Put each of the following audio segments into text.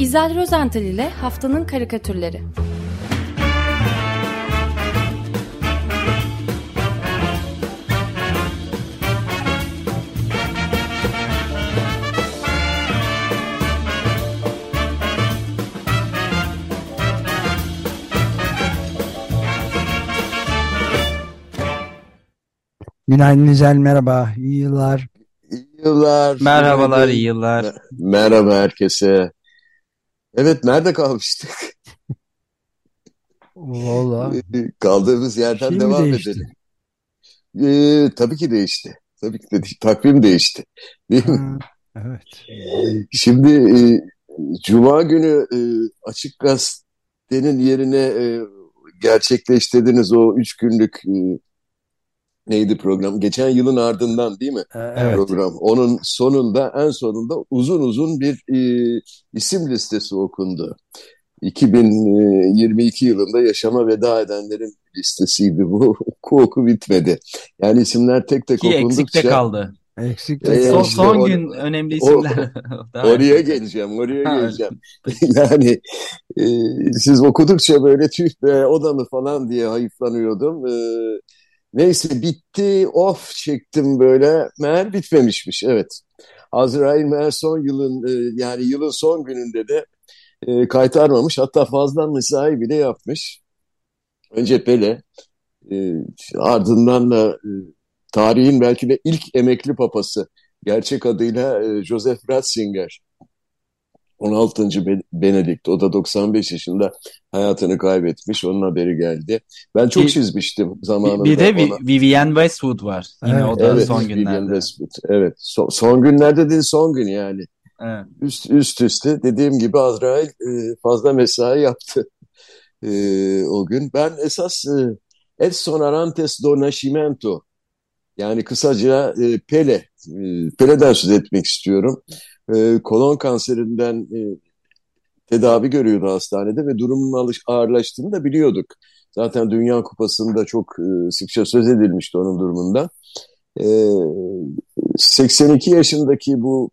İzel Rozental ile Haftanın Karikatürleri Günaydın İzel merhaba. İyi yıllar. İyi yıllar. Merhabalar, iyi yıllar. Merhaba herkese. Evet, nerede kalmıştık? Valla. Kaldığımız yerden şey devam edelim. Ee, tabii ki değişti. Tabii ki de takvim değişti. Değil mi? Ha, evet. Şimdi e, Cuma günü e, Açık Gazete'nin yerine e, gerçekleştirdiğiniz o üç günlük e, neydi program? Geçen yılın ardından değil mi? Ee, Evet. program. Onun sonunda en sonunda uzun uzun bir e, isim listesi okundu. 2022 yılında yaşama veda edenlerin listesiydi bu. Oku oku bitmedi. Yani isimler tek tek Ki eksikte okundukça kaldı. Eksik Ee, Son, işte son o- gün önemli o- isimler. Daha oraya geleceğim, oraya Ha, geleceğim. Yani e, siz okudukça böyle tüh be o da mı falan diye hayıflanıyordum. E, neyse bitti, of çektim böyle. Meğer bitmemişmiş, evet. Azrail meğer son yılın e, yani yılın son gününde de e, kaytarmamış. Hatta fazla mesai bile yapmış. Önce Pele, e, ardından da e, tarihin belki de ilk emekli papası. Gerçek adıyla Joseph Ratzinger. 16. Be- Benedikt. O da 95 yaşında hayatını kaybetmiş. Onun haberi geldi. Ben çok Bir- çizmiştim zamanında Bir, de ona. Vi- Vivienne Westwood var. Yine Evet, o da Evet, son günlerde. Westwood. Evet. Son, son günlerde değil son gün yani. Evet. Üst, üst üste dediğim gibi Azrail e, fazla mesai yaptı e, o gün. Ben esas e, Edson Arantes do Nascimento yani kısaca e, Pele, e, Pele'den söz etmek istiyorum. E, kolon kanserinden e, tedavi görüyordu hastanede ve durumunun alış- ağırlaştığını da biliyorduk. Zaten Dünya Kupası'nda çok e, sıkça söz edilmişti onun durumundan. E, 82 yaşındaki bu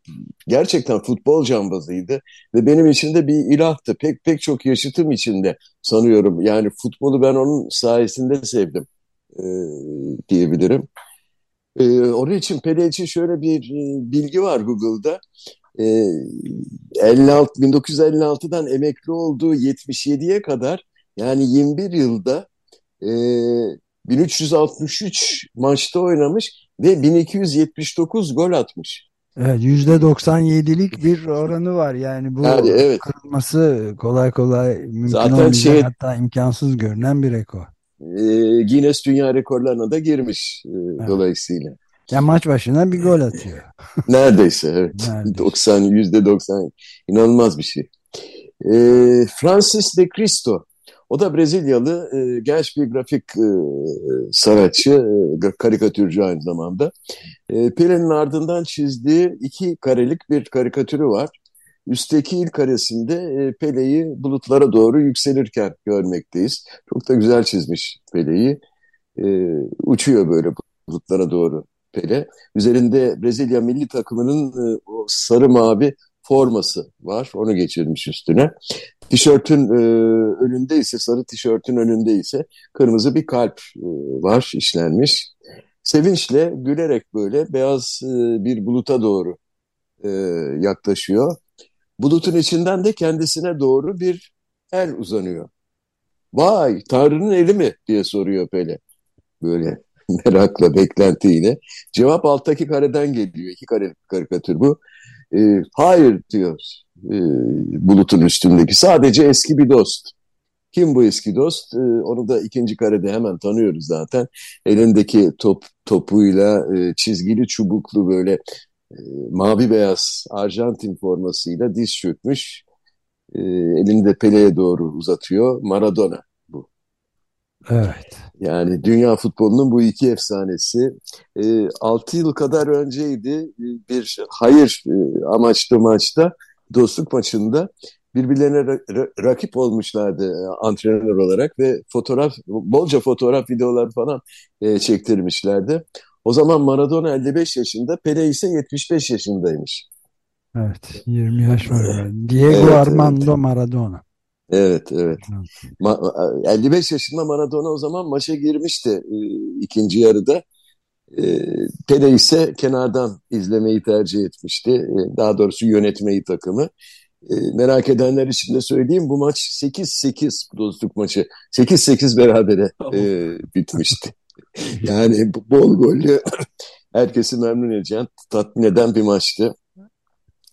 gerçekten futbol cambazıydı ve benim için de bir ilahtı. Pek pek çok yaşıtım içinde sanıyorum. Yani futbolu ben onun sayesinde sevdim e, diyebilirim. E, onun için Pele için şöyle bir e, bilgi var Google'da. E, 56 1956'dan emekli olduğu 77'ye kadar yani 21 yılda e, 1363 maçta oynamış ve 1279 gol atmış. Evet, %97'lik bir oranı var. Yani bu Yani evet. kırılması kolay kolay mümkün Zaten olmayan şey- hatta imkansız görünen bir rekor. E, Guinness Dünya Rekorlarına da girmiş e, Evet. dolayısıyla. Yani maç başına bir gol atıyor. Neredeyse evet. Neredeyse. 90 yüzde 90 inanılmaz bir şey. E, Francis de Cristo o da Brezilyalı e, genç bir grafik e, sanatçı, e, karikatürcü aynı zamanda. E, Pele'nin ardından çizdiği iki karelik bir karikatürü var. Üstteki ilk karesinde e, Pele'yi bulutlara doğru yükselirken görmekteyiz. Çok da güzel çizmiş Pele'yi. E, uçuyor böyle bulutlara doğru Pele. Üzerinde Brezilya milli takımının e, o sarı mavi forması var. Onu geçirmiş üstüne. Tişörtün e, önünde ise sarı tişörtün önünde ise kırmızı bir kalp e, var işlenmiş. Sevinçle gülerek böyle beyaz e, bir buluta doğru e, yaklaşıyor. Bulutun içinden de kendisine doğru bir el uzanıyor. Vay Tanrı'nın eli mi diye soruyor Pele. Böyle merakla beklentiyle. Cevap alttaki kareden geliyor. İki kare karikatür bu. E, hayır diyor e, bulutun üstündeki. Sadece eski bir dost. Kim bu eski dost? E, onu da ikinci karede hemen tanıyoruz zaten. Elindeki top topuyla e, çizgili çubuklu böyle e, mavi beyaz Arjantin formasıyla diz çökmüş. E, elini de Pele'ye doğru uzatıyor. Maradona. Evet. Yani dünya futbolunun bu iki efsanesi. E, 6 yıl kadar önceydi bir hayır e, amaçlı maçta, dostluk maçında birbirlerine ra- ra- rakip olmuşlardı e, antrenör olarak ve fotoğraf, bolca fotoğraf, videolar falan e, çektirmişlerdi. O zaman Maradona 55 yaşında, Pele ise 75 yaşındaymış. Evet 20 yaş var. Diego Evet, Armando evet. Maradona. Evet, evet. Ma- 55 yaşında Maradona o zaman maça girmişti e, ikinci yarıda. E, Pele ise kenardan izlemeyi tercih etmişti. E, daha doğrusu yönetmeyi takımı. E, merak edenler için de söyleyeyim bu maç 8-8 dostluk maçı. 8-8 berabere e, bitmişti. Yani bol gollü herkesi memnun edeceğin, tatmin eden bir maçtı.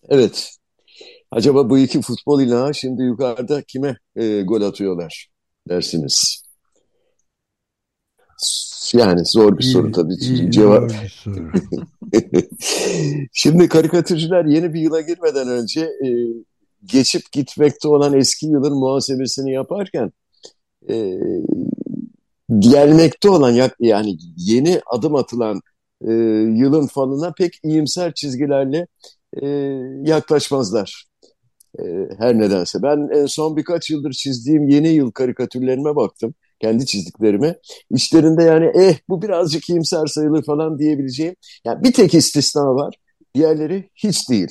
Evet. Acaba bu iki futbol ilahı şimdi yukarıda kime e, gol atıyorlar dersiniz? Yani zor bir soru İyi- tabii. iyi, Cevap. bir soru. Şimdi karikatürcüler yeni bir yıla girmeden önce e, geçip gitmekte olan eski yılın muhasebesini yaparken e, gelmekte olan yani yeni adım atılan e, yılın falına pek iyimser çizgilerle e, yaklaşmazlar. E, her nedense. Ben en son birkaç yıldır çizdiğim yeni yıl karikatürlerime baktım. Kendi çizdiklerime. İçlerinde yani eh bu birazcık iyimser sayılır falan diyebileceğim. Yani bir tek istisna var. Diğerleri hiç değil.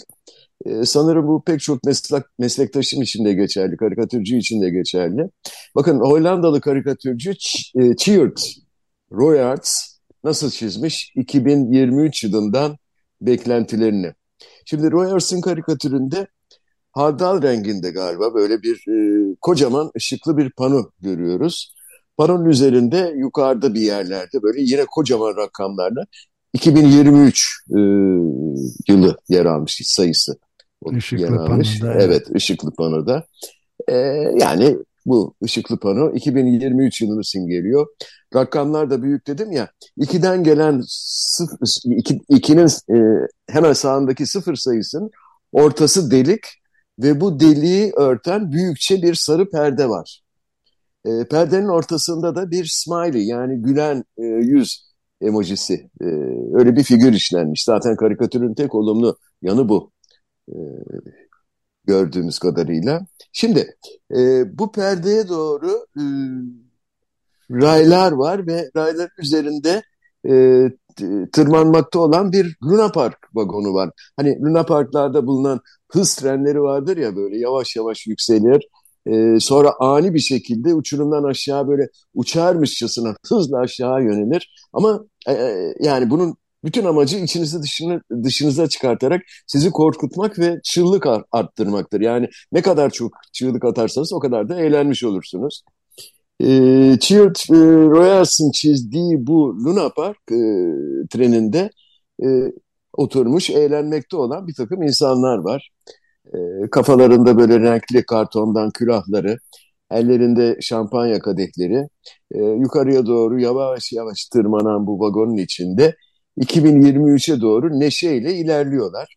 Ee, sanırım bu pek çok meslek, meslektaşım için de geçerli, karikatürcü için de geçerli. Bakın Hollandalı karikatürcü Ch- e, Tjeerd Royaerts nasıl çizmiş 2023 yılından beklentilerini. Şimdi Royaerts'in karikatüründe hardal renginde galiba böyle bir e, kocaman ışıklı bir pano görüyoruz. Panonun üzerinde yukarıda bir yerlerde böyle yine kocaman rakamlarla 2023 e, yılı yer almış sayısı. Işıklı yer almış. panoda, Evet. evet. ışıklı panoda. E, yani bu ışıklı pano 2023 yılını simgeliyor. Rakamlar da büyük dedim ya. 2'den gelen sıfır, iki, ikinin e, hemen sağındaki sıfır sayısının ortası delik ve bu deliği örten büyükçe bir sarı perde var. E, perdenin ortasında da bir smiley yani gülen e, yüz emojisi. E, öyle bir figür işlenmiş. Zaten karikatürün tek olumlu yanı bu. E, gördüğümüz kadarıyla. Şimdi e, bu perdeye doğru e, raylar var ve rayların üzerinde e, tırmanmakta olan bir Luna Park vagonu var. Hani Luna Parklarda bulunan hız trenleri vardır ya böyle yavaş yavaş yükselir. E, sonra ani bir şekilde uçurumdan aşağı böyle uçarmışçasına hızla aşağı yönelir. Ama e, e, yani bunun bütün amacı içinizi dışını, dışınıza çıkartarak sizi korkutmak ve çığlık ar- arttırmaktır. Yani ne kadar çok çığlık atarsanız o kadar da eğlenmiş olursunuz. E, Chilled e, Royals'ın çizdiği bu Luna Park e, treninde e, oturmuş eğlenmekte olan bir takım insanlar var. E, kafalarında böyle renkli kartondan külahları, ellerinde şampanya kadehleri, e, yukarıya doğru yavaş yavaş tırmanan bu vagonun içinde 2023'e doğru neşeyle ilerliyorlar.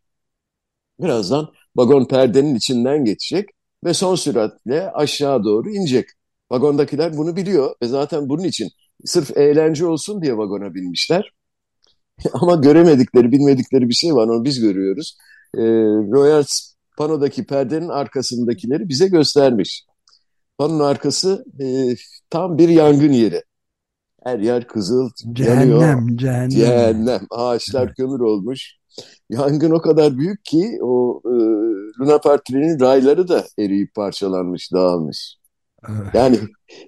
Birazdan vagon perdenin içinden geçecek ve son süratle aşağı doğru inecek. Vagondakiler bunu biliyor ve zaten bunun için sırf eğlence olsun diye vagona binmişler. Ama göremedikleri, bilmedikleri bir şey var, onu biz görüyoruz. E, Royals panodaki perdenin arkasındakileri bize göstermiş. Panonun arkası e, tam bir yangın yeri. Her yer kızıl, yanıyor. Cehennem, cehennem. Cehennem. Ağaçlar kömür olmuş. Yangın o kadar büyük ki o e, Luna Park rayları da eriyip parçalanmış, dağılmış. Evet. Yani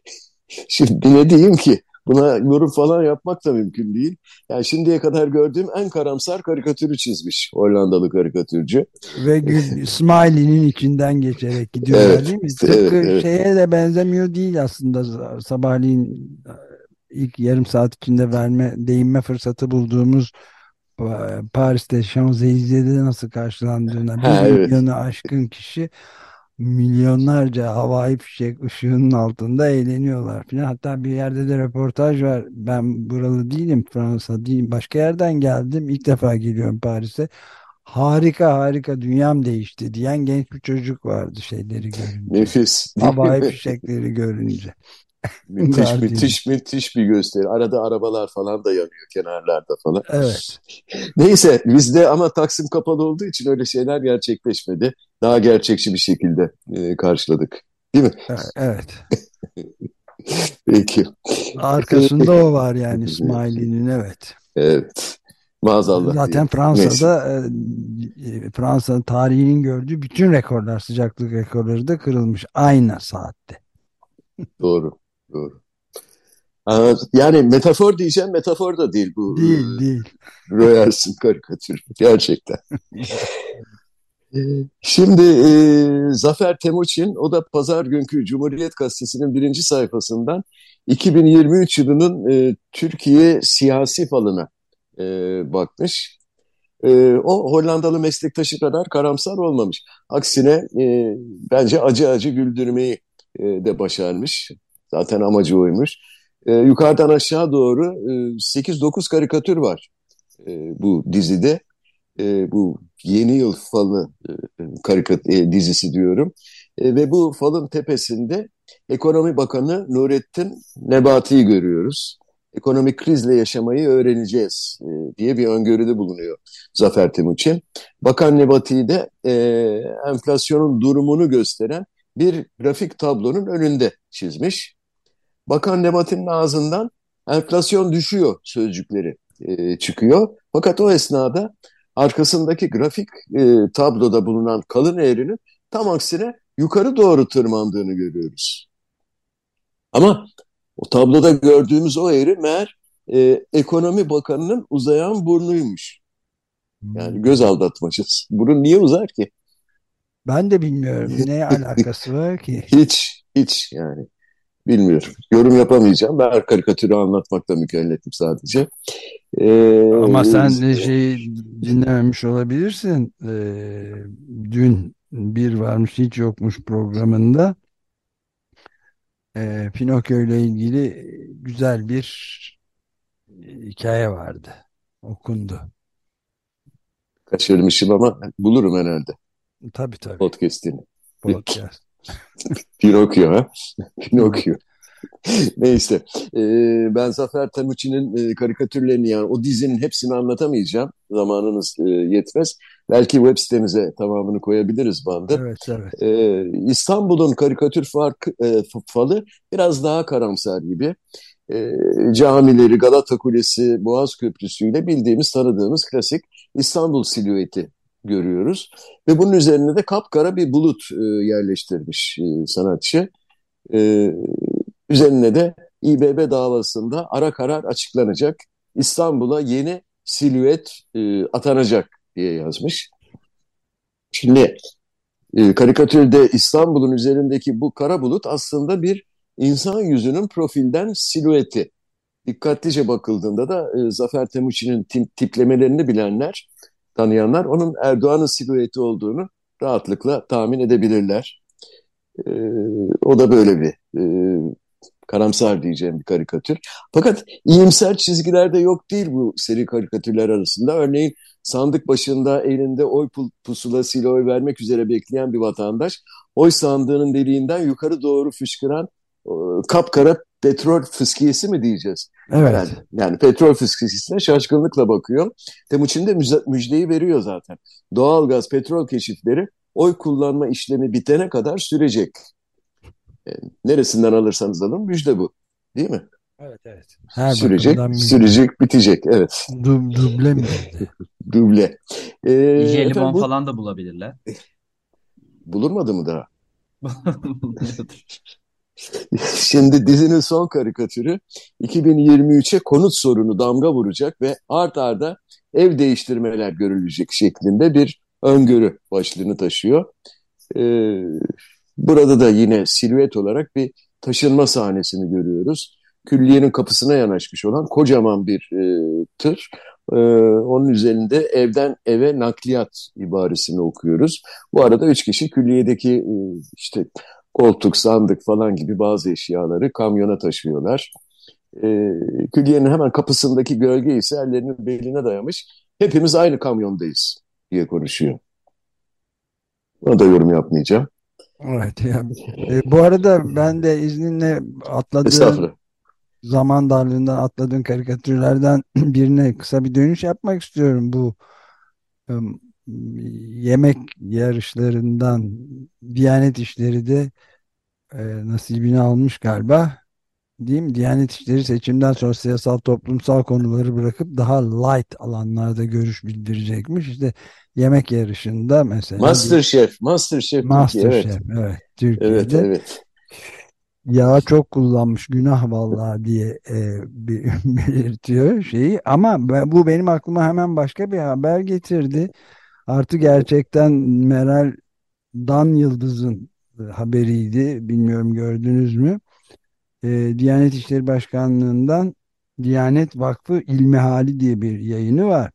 şimdi ne diyeyim ki? Buna yorum falan yapmak da mümkün değil. Yani şimdiye kadar gördüğüm en karamsar karikatürü çizmiş Hollandalı karikatürcü. Ve Smiley'nin içinden geçerek gidiyorlar Evet, değil mi? Tıpkı evet, evet. şeye de benzemiyor değil aslında. Sabahleyin ilk yarım saat içinde verme, değinme fırsatı bulduğumuz e, Paris'te Champs-Élysées nasıl karşılandığına bir Ha, evet. milyonu aşkın kişi milyonlarca havai fişek ışığının altında eğleniyorlar falan. Hatta bir yerde de röportaj var. Ben buralı değilim, Fransa değilim. Başka yerden geldim. İlk defa geliyorum Paris'e. Harika harika dünyam değişti diyen genç bir çocuk vardı şeyleri görünce. Nefis. Havai fişekleri görünce. Müthiş, müthiş, müthiş bir gösteri. Arada arabalar falan da yanıyor kenarlarda falan. Evet. Neyse bizde ama Taksim kapalı olduğu için öyle şeyler gerçekleşmedi. Daha gerçekçi bir şekilde e, karşıladık. Değil mi? Evet. Peki. Arkasında o var yani Smiley'nin evet. Evet. Maazallah. Zaten. Fransa'da e, e, Fransa tarihinin gördüğü bütün rekorlar sıcaklık rekorları da kırılmış aynı saatte. Doğru. Doğru. Yani metafor diyeceğim, metafor da değil bu. Değil değil. Royars'ın karikatürü. Gerçekten. Ee, Şimdi e, Zafer Temuçin, o da pazar günkü Cumhuriyet Gazetesi'nin birinci sayfasından 2023 yılının e, Türkiye siyasi falına e, bakmış. E, o Hollandalı meslektaşı kadar karamsar olmamış. Aksine e, bence acı acı güldürmeyi e, de başarmış. Zaten amacı oymuş. E, yukarıdan aşağı doğru e, 8-9 karikatür var e, bu dizide. E, bu Yeni Yıl Falı e, karikat e, dizisi diyorum. E, ve bu falın tepesinde Ekonomi Bakanı Nurettin Nebati'yi görüyoruz. Ekonomik krizle yaşamayı öğreneceğiz e, diye bir öngörüde bulunuyor Zafer Timuçin. Bakan Nebati'yi de e, enflasyonun durumunu gösteren bir grafik tablonun önünde çizmiş. Bakan Nebati'nin ağzından enflasyon düşüyor sözcükleri e, çıkıyor. Fakat o esnada arkasındaki grafik e, tabloda bulunan kalın eğrinin tam aksine yukarı doğru tırmandığını görüyoruz. Ama o tabloda gördüğümüz o eğri meğer e, ekonomi bakanının uzayan burnuymuş. Yani göz aldatmacası. Burun niye uzar ki? Ben de bilmiyorum ne alakası var ki. Hiç, hiç yani. Bilmiyorum. Yorum yapamayacağım. Ben karikatürü anlatmakla mükellefim sadece. Ee, Ama sen de şey dinlememiş olabilirsin. Ee, dün bir varmış hiç yokmuş programında e, Pinokyo ile ilgili güzel bir hikaye vardı. Okundu. kaçırmışım ama bulurum herhalde Tabii tabii. podcast'ini. Podcast. Pinokyo ha? Pinokyo. Neyse. Ee, ben Zafer Temuçin'in e, karikatürlerini yani o dizinin hepsini anlatamayacağım. Zamanınız e, yetmez. Belki web sitemize tamamını koyabiliriz bandı. Evet evet. Ee, İstanbul'un karikatür farkı, e, falı biraz daha karamsar gibi. Ee, camileri, Galata Kulesi, Boğaz Köprüsü ile bildiğimiz, tanıdığımız klasik İstanbul silüeti görüyoruz. Ve bunun üzerine de kapkara bir bulut e, yerleştirmiş e, sanatçı. E, üzerine de İBB davasında ara karar açıklanacak. İstanbul'a yeni silüet atanacak diye yazmış. Şimdi karikatürde İstanbul'un üzerindeki bu kara bulut aslında bir insan yüzünün profilden silüeti. Dikkatlice bakıldığında da e, Zafer Temuçin'in tip, tiplemelerini bilenler, tanıyanlar onun Erdoğan'ın silüeti olduğunu rahatlıkla tahmin edebilirler. E, o da böyle bir e, karamsar diyeceğim bir karikatür. Fakat iyimser çizgiler de yok değil bu seri karikatürler arasında. Örneğin sandık başında elinde oy pusulasıyla oy vermek üzere bekleyen bir vatandaş oy sandığının deliğinden yukarı doğru fışkıran kapkara petrol fıskiyesi mi diyeceğiz? Evet. Yani, yani petrol fıskiyesine şaşkınlıkla bakıyor. Temuçin de müjdeyi veriyor zaten. Doğalgaz, petrol keşifleri oy kullanma işlemi bitene kadar sürecek. Yani neresinden alırsanız alın müjde bu. Değil mi? Evet evet. Her sürecek, sürecek, bitecek. Evet. Du duble mi? duble. Ee, Jelibon bu... falan da bulabilirler. Bulunmadı mı daha? Şimdi dizinin son karikatürü 2023'e konut sorunu damga vuracak ve art arda ev değiştirmeler görülecek şeklinde bir öngörü başlığını taşıyor. Ee, burada da yine silüet olarak bir taşınma sahnesini görüyoruz. Külliyenin kapısına yanaşmış olan kocaman bir e, tır. Ee, onun üzerinde evden eve nakliyat ibaresini okuyoruz. Bu arada üç kişi külliyedeki e, işte koltuk, sandık falan gibi bazı eşyaları kamyona taşıyorlar. E, külliyenin hemen kapısındaki gölge ise ellerinin beline dayamış. Hepimiz aynı kamyondayız diye konuşuyor. Ona da yorum yapmayacağım. Evet. Yani, e, bu arada ben de izninle atladığım zaman darlığından atladığım karikatürlerden birine kısa bir dönüş yapmak istiyorum. Bu yemek yarışlarından Diyanet İşleri de e, nasibini almış galiba. diyeyim Diyanet İşleri seçimden sonra siyasal toplumsal konuları bırakıp daha light alanlarda görüş bildirecekmiş. İşte yemek yarışında mesela. Masterchef, Masterchef Masterchef, evet. evet. Türkiye'de. Evet, evet. Yağ çok kullanmış günah vallahi diye e, belirtiyor şeyi ama bu benim aklıma hemen başka bir haber getirdi. Artı gerçekten Meral Dan Yıldız'ın haberiydi. Bilmiyorum gördünüz mü? e, Diyanet İşleri Başkanlığı'ndan Diyanet Vakfı İlmihali diye bir yayını var.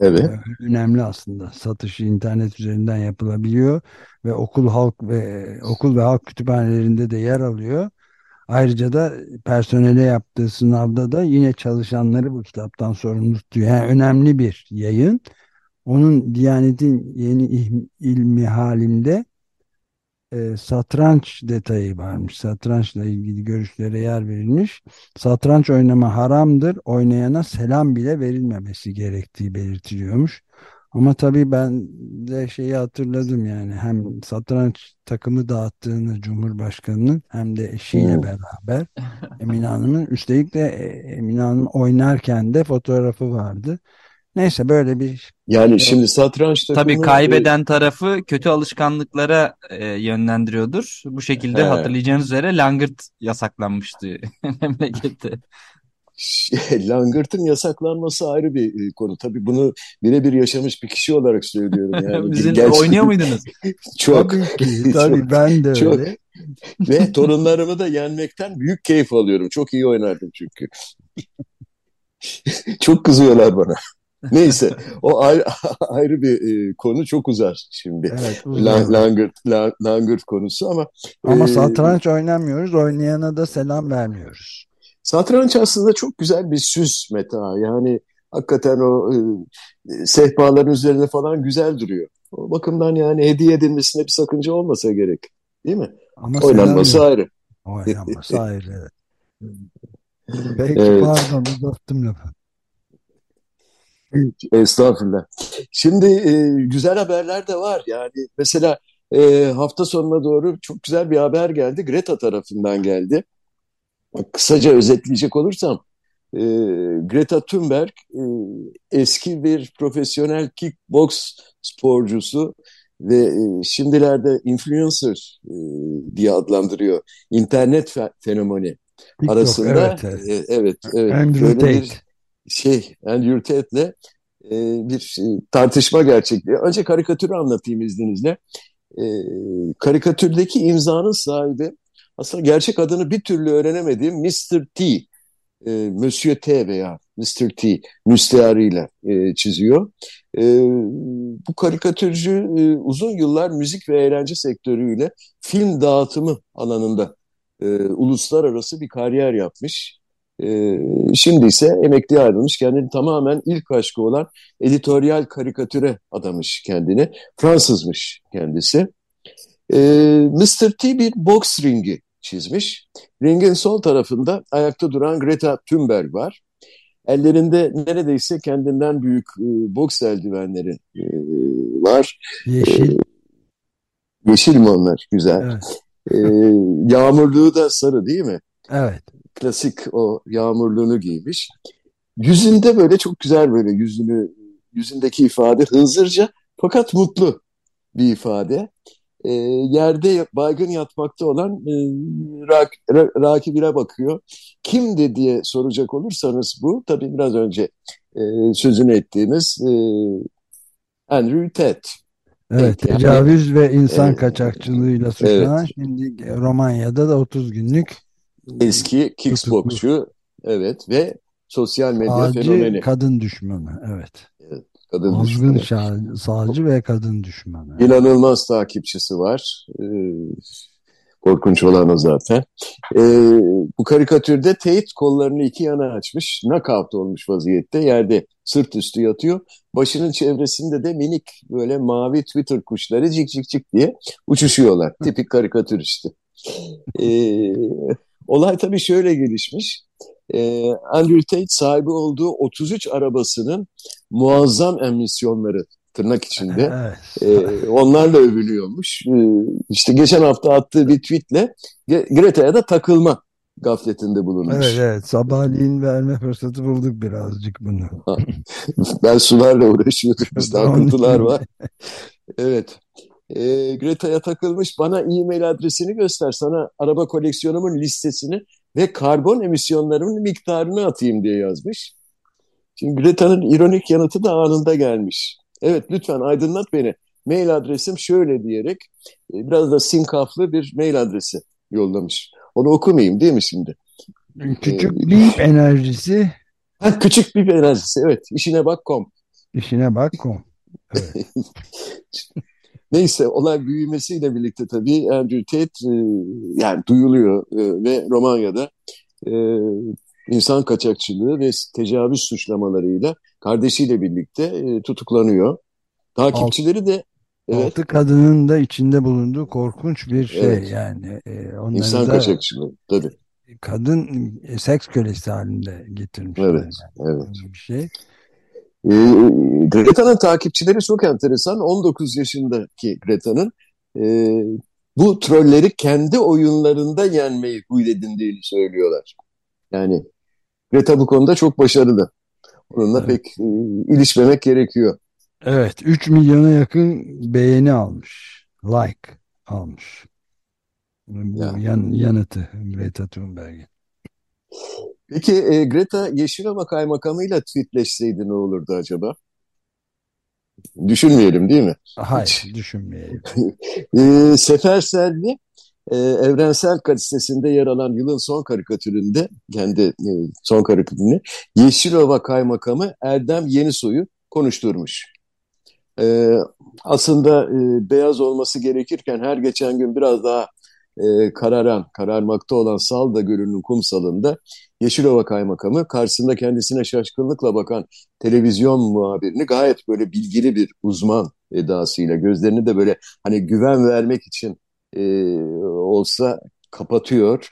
Evet. Ee, önemli aslında. Satışı internet üzerinden yapılabiliyor ve okul halk ve okul ve halk kütüphanelerinde de yer alıyor. Ayrıca da personele yaptığı sınavda da yine çalışanları bu kitaptan sorumlu tutuyor. Yani önemli bir yayın. Onun Diyanet'in yeni ilmi halinde e, satranç detayı varmış. Satrançla ilgili görüşlere yer verilmiş. Satranç oynama haramdır. Oynayana selam bile verilmemesi gerektiği belirtiliyormuş. Ama tabii ben de şeyi hatırladım yani hem satranç takımı dağıttığını Cumhurbaşkanı'nın hem de eşiyle beraber Emine Hanım'ın üstelik de e, Emine Hanım oynarken de fotoğrafı vardı. Neyse böyle bir yani şimdi satranç takımı tabii kaybeden tarafı kötü alışkanlıklara e, yönlendiriyordur. Bu şekilde He. hatırlayacağınız üzere langırt yasaklanmıştı memlekette. Langırt'ın yasaklanması ayrı bir e, konu. Tabii bunu birebir yaşamış bir kişi olarak söylüyorum. Yani Bizim Gerçekten... oynuyor muydunuz? çok. Tabii ki. Tabii ben de çok. öyle. Ve torunlarımı da yenmekten büyük keyif alıyorum. Çok iyi oynardım çünkü. çok kızıyorlar bana. Neyse o ayrı, ayrı bir e, konu çok uzar şimdi. Evet, uzar. Langırt, Langırt konusu ama. Ama e, satranç oynamıyoruz oynayana da selam vermiyoruz. Satranç aslında çok güzel bir süs meta yani hakikaten o e, sehpaların üzerine falan güzel duruyor. O bakımdan yani hediye edilmesine bir sakınca olmasa gerek değil mi? Ama Oynanması ayrı. Oynanması ayrı evet. Peki evet. pardon uzattım lafı. Estağfurullah. Şimdi e, güzel haberler de var. Yani mesela e, hafta sonuna doğru çok güzel bir haber geldi. Greta tarafından geldi. Kısaca özetleyecek olursam e, Greta Thunberg e, eski bir profesyonel kickbox sporcusu ve e, şimdilerde influencer e, diye adlandırıyor. İnternet fe fenomeni TikTok, arasında evet evet, e, evet, evet Andrew Tate. Bir, şey Andrew Tate'le e, bir e, tartışma gerçekliği. Önce karikatürü anlatayım izninizle. E, karikatürdeki imzanın sahibi aslında gerçek adını bir türlü öğrenemediğim Mr. T, e, Monsieur T veya Mr. T müstearıyla e, çiziyor. E, bu karikatürcü e, uzun yıllar müzik ve eğlence sektörüyle film dağıtımı alanında e, uluslararası bir kariyer yapmış. Ee, şimdi ise emekliye ayrılmış. Kendini tamamen ilk aşkı olan editoryal karikatüre adamış kendini. Fransızmış kendisi. Ee, Mr. T bir boks ringi çizmiş. Ringin sol tarafında ayakta duran Greta Thunberg var. Ellerinde neredeyse kendinden büyük e, boks eldivenleri e, var. Yeşil. E, yeşil mi onlar? Güzel. Evet. E, yağmurluğu da sarı değil mi? Evet klasik o yağmurluğunu giymiş. Yüzünde böyle çok güzel böyle yüzünü yüzündeki ifade hızırca fakat mutlu bir ifade. E, yerde baygın yatmakta olan e, rak, ra, rakibine bakıyor. Kimdi diye soracak olursanız bu tabii biraz önce e, sözünü ettiğimiz e, Andrew Tate. Evet, tecavüz ve insan e, kaçakçılığıyla suçlanan evet. şimdi Romanya'da da 30 günlük Eski kickboksçu evet ve sosyal medya sağcı fenomeni. kadın düşmanı evet. evet kadın Azgın düşmanı. sağcı ve kadın düşmanı. İnanılmaz takipçisi var. Ee, korkunç olan o zaten. Ee, bu karikatürde Tate kollarını iki yana açmış. Knockout olmuş vaziyette. Yerde sırt üstü yatıyor. Başının çevresinde de minik böyle mavi Twitter kuşları cik cik cik diye uçuşuyorlar. Tipik karikatür işte. Ee, Olay tabii şöyle gelişmiş. Ee, Andrew Tate sahibi olduğu 33 arabasının muazzam emisyonları tırnak içinde e, onlarla övülüyormuş. E, işte geçen hafta attığı bir tweetle Greta'ya da takılma gafletinde bulunmuş. Evet evet sabahleyin verme fırsatı bulduk birazcık bunu. ben sularla uğraşıyordum. Bizde akıntılar var. Evet. E, Greta'ya takılmış bana e-mail adresini göster sana araba koleksiyonumun listesini ve karbon emisyonlarımın miktarını atayım diye yazmış. Şimdi Greta'nın ironik yanıtı da anında gelmiş. Evet lütfen aydınlat beni. Mail adresim şöyle diyerek e, biraz da sinkaflı bir mail adresi yollamış. Onu okumayayım değil mi şimdi? Küçük ee, bir enerjisi. Ha, küçük bir enerjisi evet. İşine bak kom. İşine bak kom. Evet. Neyse olay büyümesiyle birlikte tabii Andrew Tate e, yani duyuluyor e, ve Romanya'da e, insan kaçakçılığı ve tecavüz suçlamalarıyla kardeşiyle birlikte e, tutuklanıyor. Takipçileri de evet. Altı kadının da içinde bulunduğu korkunç bir şey evet. yani. E, İnsan kaçakçılığı tabii. Kadın e, seks kölesi halinde getirmiş. Evet, yani. evet. Bir şey. E, Greta'nın takipçileri çok enteresan. 19 yaşındaki Greta'nın e, bu trolleri kendi oyunlarında yenmeyi huy edindiğini söylüyorlar. Yani Greta bu konuda çok başarılı. Onunla evet. pek e, ilişmemek gerekiyor. Evet, 3 milyona yakın beğeni almış. Like almış. Bu ya. yan, yanıtı Greta Thunberg'in. Peki e, Greta Yeşilova kaymakamıyla tweetleşseydi ne olurdu acaba? Düşünmeyelim değil mi? Hayır, Hiç. düşünmeyelim. e, Sefer Selvi e, Evrensel Gazetesi'nde yer alan yılın son karikatüründe, kendi e, son karikatürünü Yeşilova Kaymakamı Erdem Yenisoy'u konuşturmuş. E, aslında e, beyaz olması gerekirken her geçen gün biraz daha e, kararan, kararmakta olan Salda Gölü'nün kumsalında Yeşilova Kaymakamı karşısında kendisine şaşkınlıkla bakan televizyon muhabirini gayet böyle bilgili bir uzman edasıyla gözlerini de böyle hani güven vermek için e, olsa kapatıyor.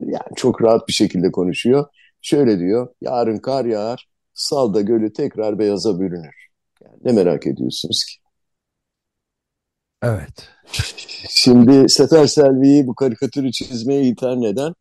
Yani çok rahat bir şekilde konuşuyor. Şöyle diyor, yarın kar yağar, Salda Gölü tekrar beyaza bürünür. Yani ne merak ediyorsunuz ki? Evet. Şimdi Sefer Selvi'yi bu karikatürü çizmeye itham eden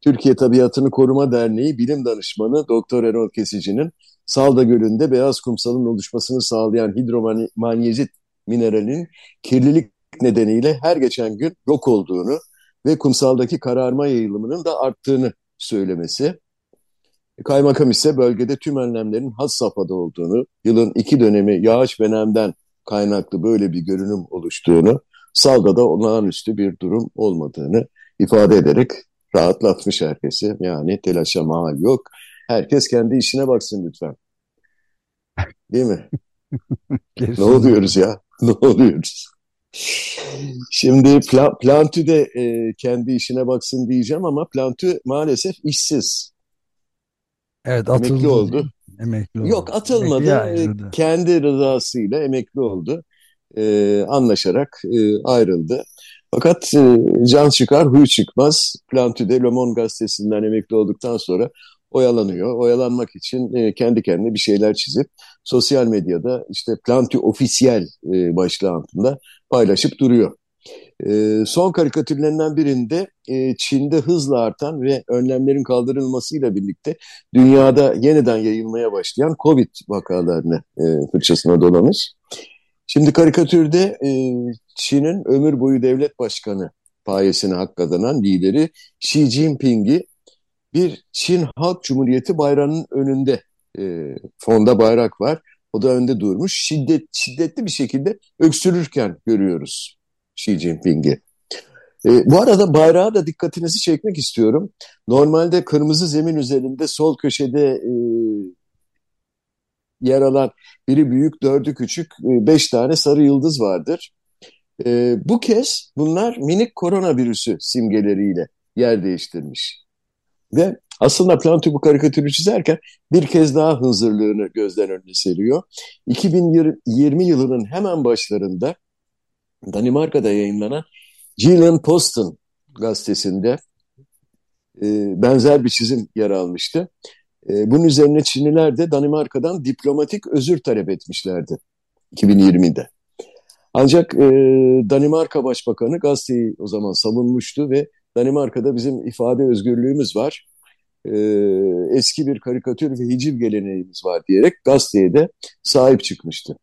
Türkiye Tabiatını Koruma Derneği bilim danışmanı Doktor Erol Kesici'nin Salda Gölü'nde beyaz kumsalın oluşmasını sağlayan hidromanyezit mineralin kirlilik nedeniyle her geçen gün yok olduğunu ve kumsaldaki kararma yayılımının da arttığını söylemesi. Kaymakam ise bölgede tüm önlemlerin has safhada olduğunu, yılın iki dönemi yağış ve nemden kaynaklı böyle bir görünüm oluştuğunu, salgada olağanüstü bir durum olmadığını ifade ederek rahatlatmış herkesi. Yani telaşa mahal yok. Herkes kendi işine baksın lütfen. Değil mi? ne oluyoruz ya? Ne oluyoruz? Şimdi Pla Plantü de e, kendi işine baksın diyeceğim ama Plantü maalesef işsiz. Evet atıldı. Emekli oldu. Emekli oldu. Yok atılmadı. Emekli kendi rızasıyla emekli oldu. E, anlaşarak e, ayrıldı. Fakat e, can çıkar, huy çıkmaz. Plantü de Le Monde gazetesinden emekli olduktan sonra oyalanıyor. Oyalanmak için e, kendi kendine bir şeyler çizip sosyal medyada işte Plantü Ofisiyel e, başlığı altında paylaşıp duruyor. E, son karikatürlerinden birinde e, Çin'de hızla artan ve önlemlerin kaldırılmasıyla birlikte dünyada yeniden yayılmaya başlayan Covid vakalarını e, fırçasına dolamış. Şimdi karikatürde e, Çin'in ömür boyu devlet başkanı payesine hak kazanan lideri Xi Jinping'i bir Çin Halk Cumhuriyeti bayrağının önünde e, fonda bayrak var. O da önde durmuş. Şiddet, şiddetli bir şekilde öksürürken görüyoruz Xi Jinping'i. E, bu arada bayrağa da dikkatinizi çekmek istiyorum. Normalde kırmızı zemin üzerinde sol köşede e, yer alan biri büyük, dördü küçük, e, beş tane sarı yıldız vardır. E, bu kez bunlar minik koronavirüsü simgeleriyle yer değiştirmiş. Ve aslında Plantu bu karikatürü çizerken bir kez daha hınzırlığını gözden önüne seriyor. 2020 yılının hemen başlarında Danimarka'da yayınlanan Jylland Posten gazetesinde e, benzer bir çizim yer almıştı. E, bunun üzerine Çinliler de Danimarka'dan diplomatik özür talep etmişlerdi 2020'de. Ancak e, Danimarka Başbakanı gazeteyi o zaman savunmuştu ve Danimarka'da bizim ifade özgürlüğümüz var. E, eski bir karikatür ve hiciv geleneğimiz var diyerek gazeteye de sahip çıkmıştı.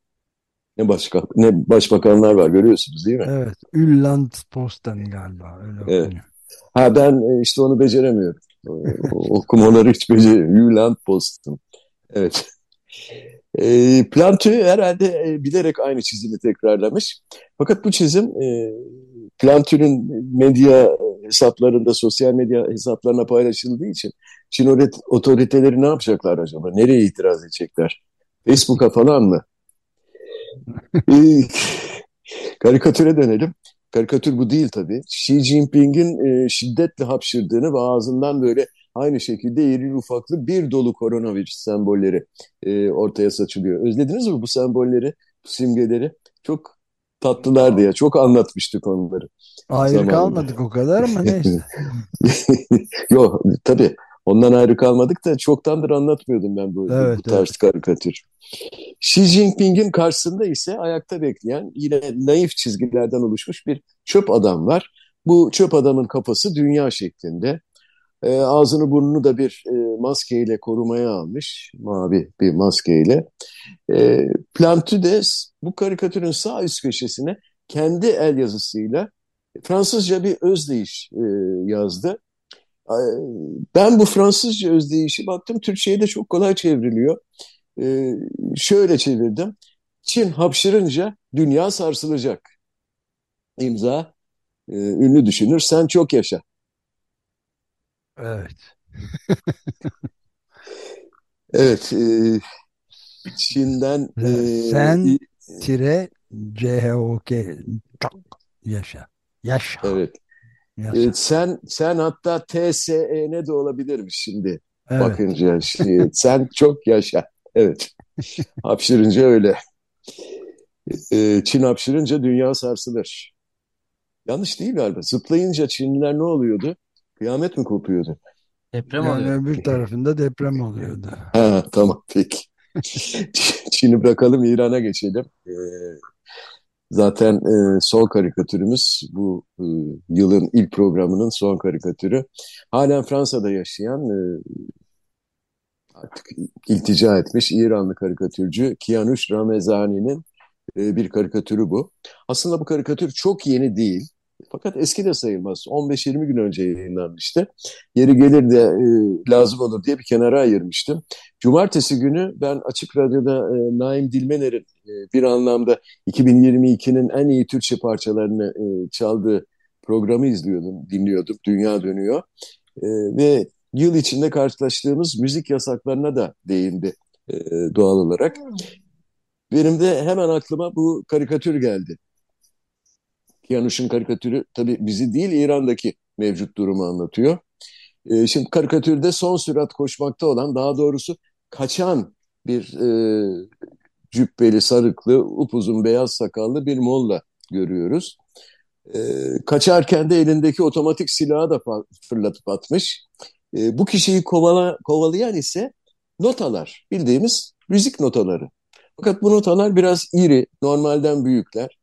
Ne başka ne başbakanlar var görüyorsunuz değil mi? Evet. Ülland Posten galiba öyle Evet. okunuyor. Ha ben e, işte onu beceremiyorum. Okumaları hiç beceremiyorum. Ülland Posten. Evet. E, Plantü herhalde e, bilerek aynı çizimi tekrarlamış. Fakat bu çizim e, Plantü'nün medya hesaplarında, sosyal medya hesaplarına paylaşıldığı için Çin otoriteleri ne yapacaklar acaba? Nereye itiraz edecekler? Facebook'a falan mı? Karikatüre dönelim. Karikatür bu değil tabii. Xi Jinping'in e, şiddetle hapşırdığını ve ağzından böyle aynı şekilde iri ufaklı bir dolu koronavirüs sembolleri e, ortaya saçılıyor. Özlediniz mi bu sembolleri, bu simgeleri? Çok tatlılardı ya. Çok anlatmıştık onları. Ayrı Zamanında. kalmadık o kadar ama neyse. Yok tabii ondan ayrı kalmadık da çoktandır anlatmıyordum ben bu, Evet, bu tarz karikatür. Xi Jinping'in karşısında ise ayakta bekleyen yine naif çizgilerden oluşmuş bir çöp adam var. Bu çöp adamın kafası dünya şeklinde. E, ağzını burnunu da bir e, maskeyle korumaya almış. Mavi bir maskeyle. E, Plantu de bu karikatürün sağ üst köşesine kendi el yazısıyla Fransızca bir özdeyiş e, yazdı. Ben bu Fransızca özdeyişi baktım Türkçe'ye de çok kolay çevriliyor. E, şöyle çevirdim. Çin hapşırınca dünya sarsılacak. İmza e, ünlü düşünür sen çok yaşa. Evet. Evet e, Çin'den e, Sen tire CHOK çok yaşa. Yaşa. evet Yaşa. E, sen sen hatta TSEN de olabilirmiş şimdi Evet. bakınca şey, sen çok yaşa. Evet. Hapşırınca öyle. E, Çin hapşırınca dünya sarsılır. Yanlış değil galiba. Zıplayınca Çinliler ne oluyordu? Kıyamet mi kopuyordu? Deprem Yani oluyor. öbür tarafında deprem oluyordu. Ha, tamam peki. Çin'i bırakalım İran'a geçelim. Ee, zaten e, son karikatürümüz bu e, yılın ilk programının son karikatürü. Halen Fransa'da yaşayan e, artık iltica etmiş İranlı karikatürcü Kianush Ramezani'nin e, bir karikatürü bu. Aslında bu karikatür çok yeni değil. Fakat eski de sayılmaz. 15-20 gün önce yayınlanmıştı. Yeri gelir de e, lazım olur diye bir kenara ayırmıştım. Cumartesi günü ben Açık Radyo'da e, Naim Dilmener'in e, bir anlamda 2022'nin en iyi Türkçe parçalarını e, çaldığı programı izliyordum, dinliyordum. Dünya Dönüyor. E, ve yıl içinde karşılaştığımız müzik yasaklarına da değindi e, doğal olarak. Benim de hemen aklıma bu karikatür geldi. Kianuş'un karikatürü tabii bizi değil İran'daki mevcut durumu anlatıyor. E, şimdi karikatürde son sürat koşmakta olan daha doğrusu kaçan bir e, cübbeli, sarıklı, upuzun beyaz sakallı bir molla görüyoruz. E, kaçarken de elindeki otomatik silahı da fırlatıp atmış. E, bu kişiyi kovala, kovalayan ise notalar, bildiğimiz müzik notaları. Fakat bu notalar biraz iri, normalden büyükler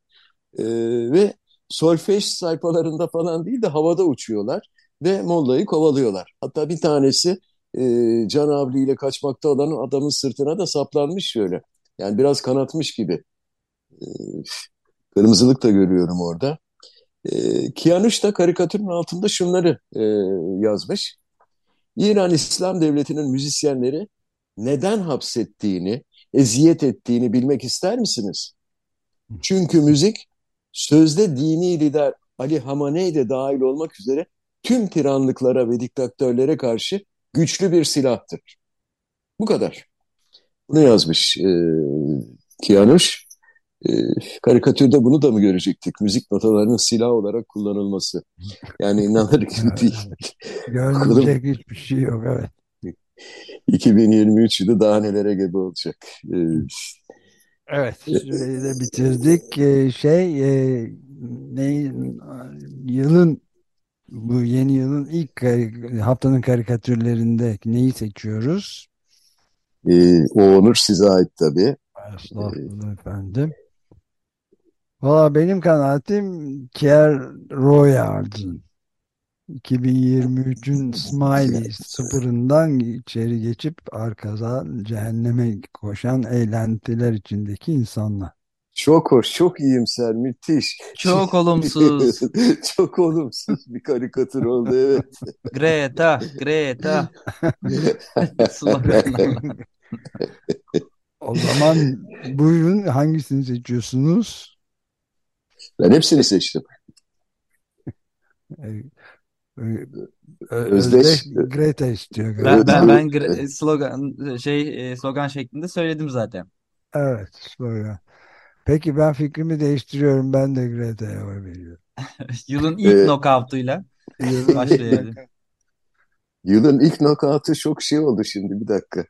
E, ve solfej sayfalarında falan değil de havada uçuyorlar ve mollayı kovalıyorlar. Hatta bir tanesi e, Can Avli ile kaçmakta olan adamın sırtına da saplanmış şöyle. Yani biraz kanatmış gibi. E, kırmızılık da görüyorum orada. E, Kianuş da karikatürün altında şunları e, yazmış. İran İslam Devleti'nin müzisyenleri neden hapsettiğini, eziyet ettiğini bilmek ister misiniz? Çünkü müzik sözde dini lider Ali Hamaney de dahil olmak üzere tüm tiranlıklara ve diktatörlere karşı güçlü bir silahtır. Bu kadar. Bunu yazmış e, Kianuş. E, karikatürde bunu da mı görecektik? Müzik notalarının silah olarak kullanılması. Yani inanılır gibi değil. Görünecek hiçbir şey yok evet. 2023 yılı daha nelere gebe olacak. E, Evet. Süreyi de bitirdik. Ee, şey e, ne yılın bu yeni yılın ilk haftanın karikatürlerinde neyi seçiyoruz? e, o onur size ait tabii. Estağfurullah efendim. Valla benim kanaatim Kier Royard'ın. 2023'ün Smiley sıfırından içeri geçip arkadan cehenneme koşan eğlentiler içindeki insanlar. Çok hoş, çok iyimser, müthiş. Çok olumsuz. Çok olumsuz bir karikatür oldu, evet. Greta, Greta. O zaman buyurun hangisini seçiyorsunuz? Ben hepsini seçtim. Özdeş. Özdeş Greta istiyor Ben galiba. ben ben slogan şey e, slogan şeklinde söyledim zaten. Evet, sonra. Peki ben fikrimi değiştiriyorum. Ben de Greta'ya oy veriyorum. Yılın ilk Ee, knockout'uyla başlayalım. Yılın ilk knockout'u çok şey oldu şimdi, bir dakika.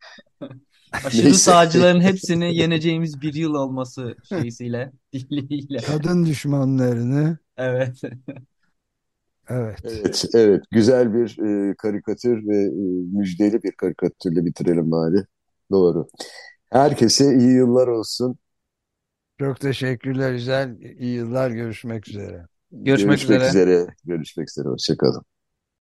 Aşırı Neyse. sağcıların hepsini yeneceğimiz bir yıl olması şeysiyle, diliyle. Kadın düşmanlarını Evet. Evet. Evet, evet. Güzel bir e, karikatür ve e, müjdeli bir karikatürle bitirelim bari. Doğru. Herkese iyi yıllar olsun. Çok teşekkürler. Güzel. İyi yıllar. Görüşmek üzere. Görüşmek üzere. üzere. Görüşmek üzere. Hoşçakalın.